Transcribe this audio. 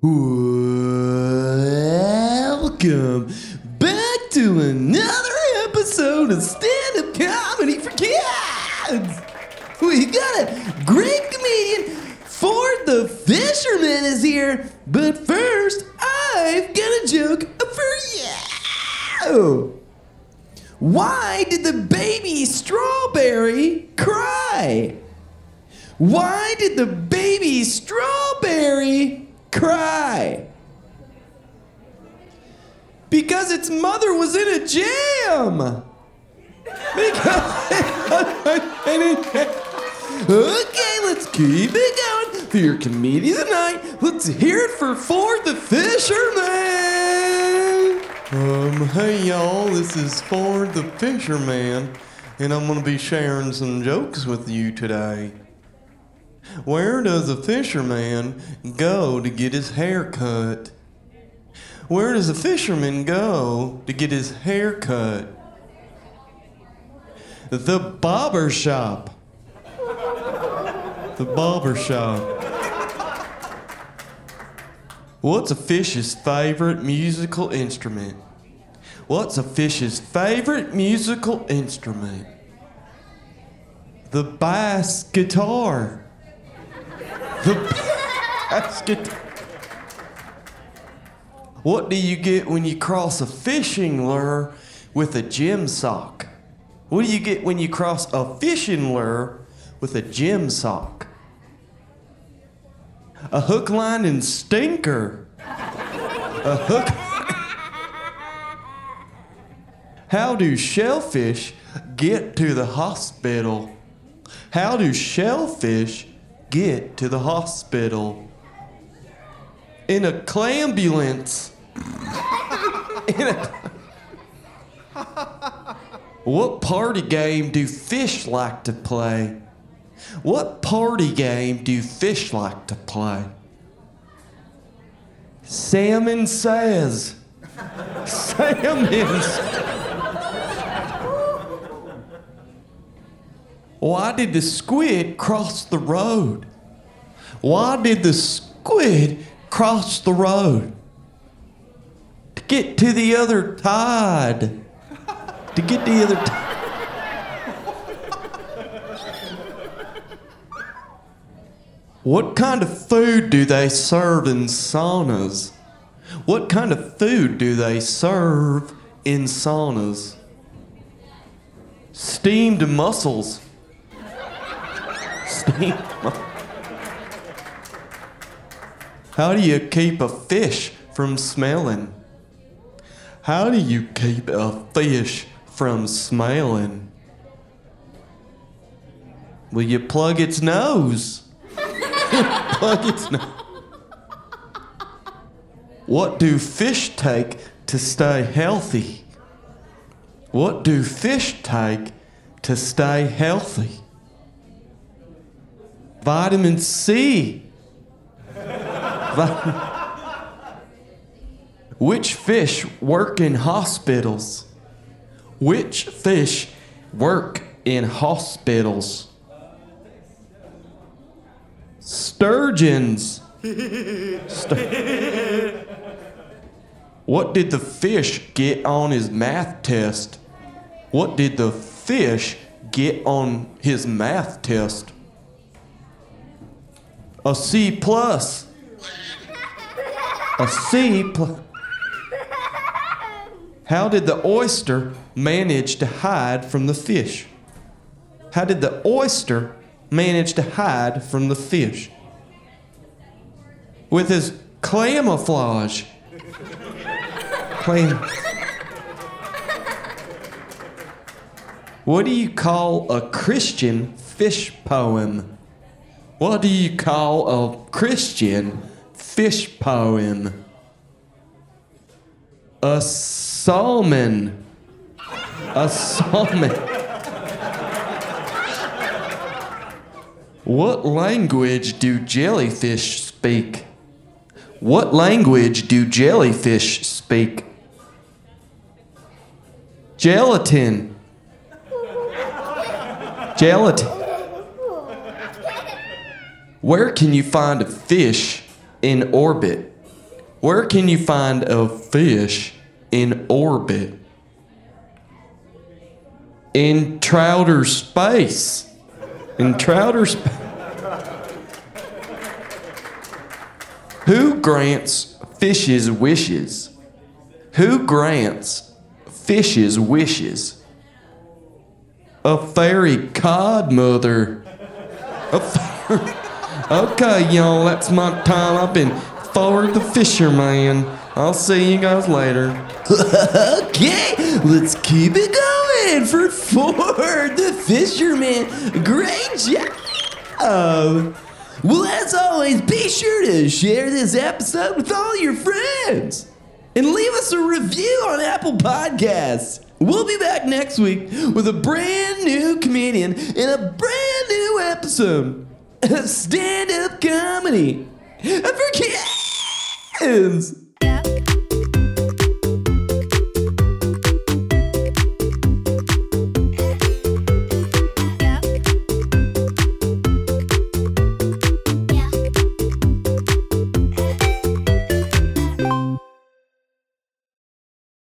Welcome back to another episode of Stand Up Comedy for Kids. We got a great comedian, Ford the Fisherman, is here. But first, I've got a joke for you. Why did the baby strawberry cry? Why did the baby strawberry cry? Because its mother was in a jam. Okay, let's keep it going for your comedian tonight. Let's hear it for Ford the Fisherman. Um, hey y'all, this is Ford the Fisherman, and I'm gonna be sharing some jokes with you today. Where does a fisherman go to get his hair cut? Where does a fisherman go to get his hair cut? The barber shop. The barber shop. What's a fish's favorite musical instrument? What's a fish's favorite musical instrument? The bass guitar. The guitar. What do you get when you cross a fishing lure with a gym sock? What do you get when you cross a fishing lure with a gym sock? A hook, line, and stinker. A hook. How do shellfish get to the hospital? How do shellfish get to the hospital? In a clambulance. In a. What party game do fish like to play? What party game do fish like to play? Salmon says. Salmon. Why did the squid cross the road? Why did the squid cross the road? To get to the other tide. To get to the other tide. What kind of food do they serve in saunas? What kind of food do they serve in saunas? Steamed mussels. How do you keep a fish from smelling? How do you keep a fish from smelling? Will you plug its nose? plug its nose. What do fish take to stay healthy? What do fish take to stay healthy? Vitamin C. Which fish work in hospitals? Which fish work in hospitals? Sturgeons. Stur- what did the fish get on his math test? What did the fish get on his math test? A C plus. A C plus. How did the oyster manage to hide from the fish? How did the oyster manage to hide from the fish? With his clamouflage. Clam. What do you call a Christian fish poem? What do you call a Christian fish poem? A salmon. A salmon. What language do jellyfish speak? What language do jellyfish speak? Gelatin. Gelatin. Where can you find a fish in orbit? Where can you find a fish in orbit? In Trouter space. In Trouter space. Who grants fishes wishes? Who grants fishes wishes? A fairy godmother. A fairy. Okay, y'all, that's my time. I've been Ford the Fisherman. I'll see you guys later. Okay, let's keep it going for Ford the Fisherman. Great job. Well, as always, be sure to share this episode with all your friends and leave us a review on Apple Podcasts. We'll be back next week with a brand new comedian and a brand new episode stand up comedy for kids.